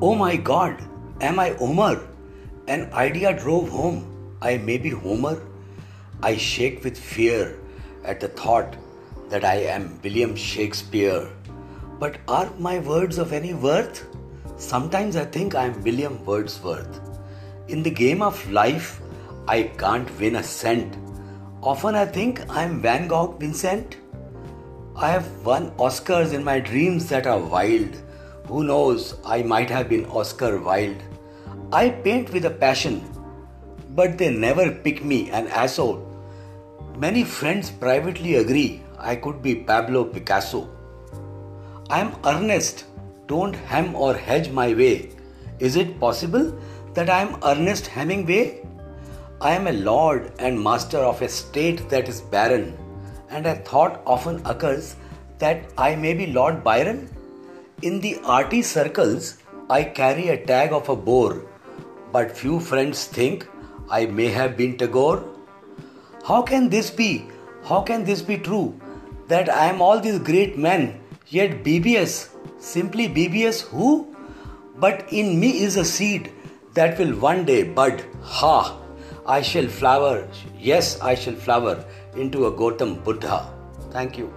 Oh my god, am I Homer? An idea drove home. I may be Homer. I shake with fear at the thought that I am William Shakespeare. But are my words of any worth? Sometimes I think I am William Wordsworth. In the game of life, I can't win a cent. Often I think I am Van Gogh Vincent. I have won Oscars in my dreams that are wild. Who knows, I might have been Oscar Wilde. I paint with a passion, but they never pick me an asshole. Many friends privately agree I could be Pablo Picasso. I am earnest, don't hem or hedge my way. Is it possible that I am Ernest Hemingway? I am a lord and master of a state that is barren, and a thought often occurs that I may be Lord Byron. In the arty circles, I carry a tag of a bore, but few friends think I may have been Tagore. How can this be? How can this be true? That I am all these great men, yet BBS, simply BBS who? But in me is a seed that will one day bud. Ha! I shall flower, yes, I shall flower into a Gautam Buddha. Thank you.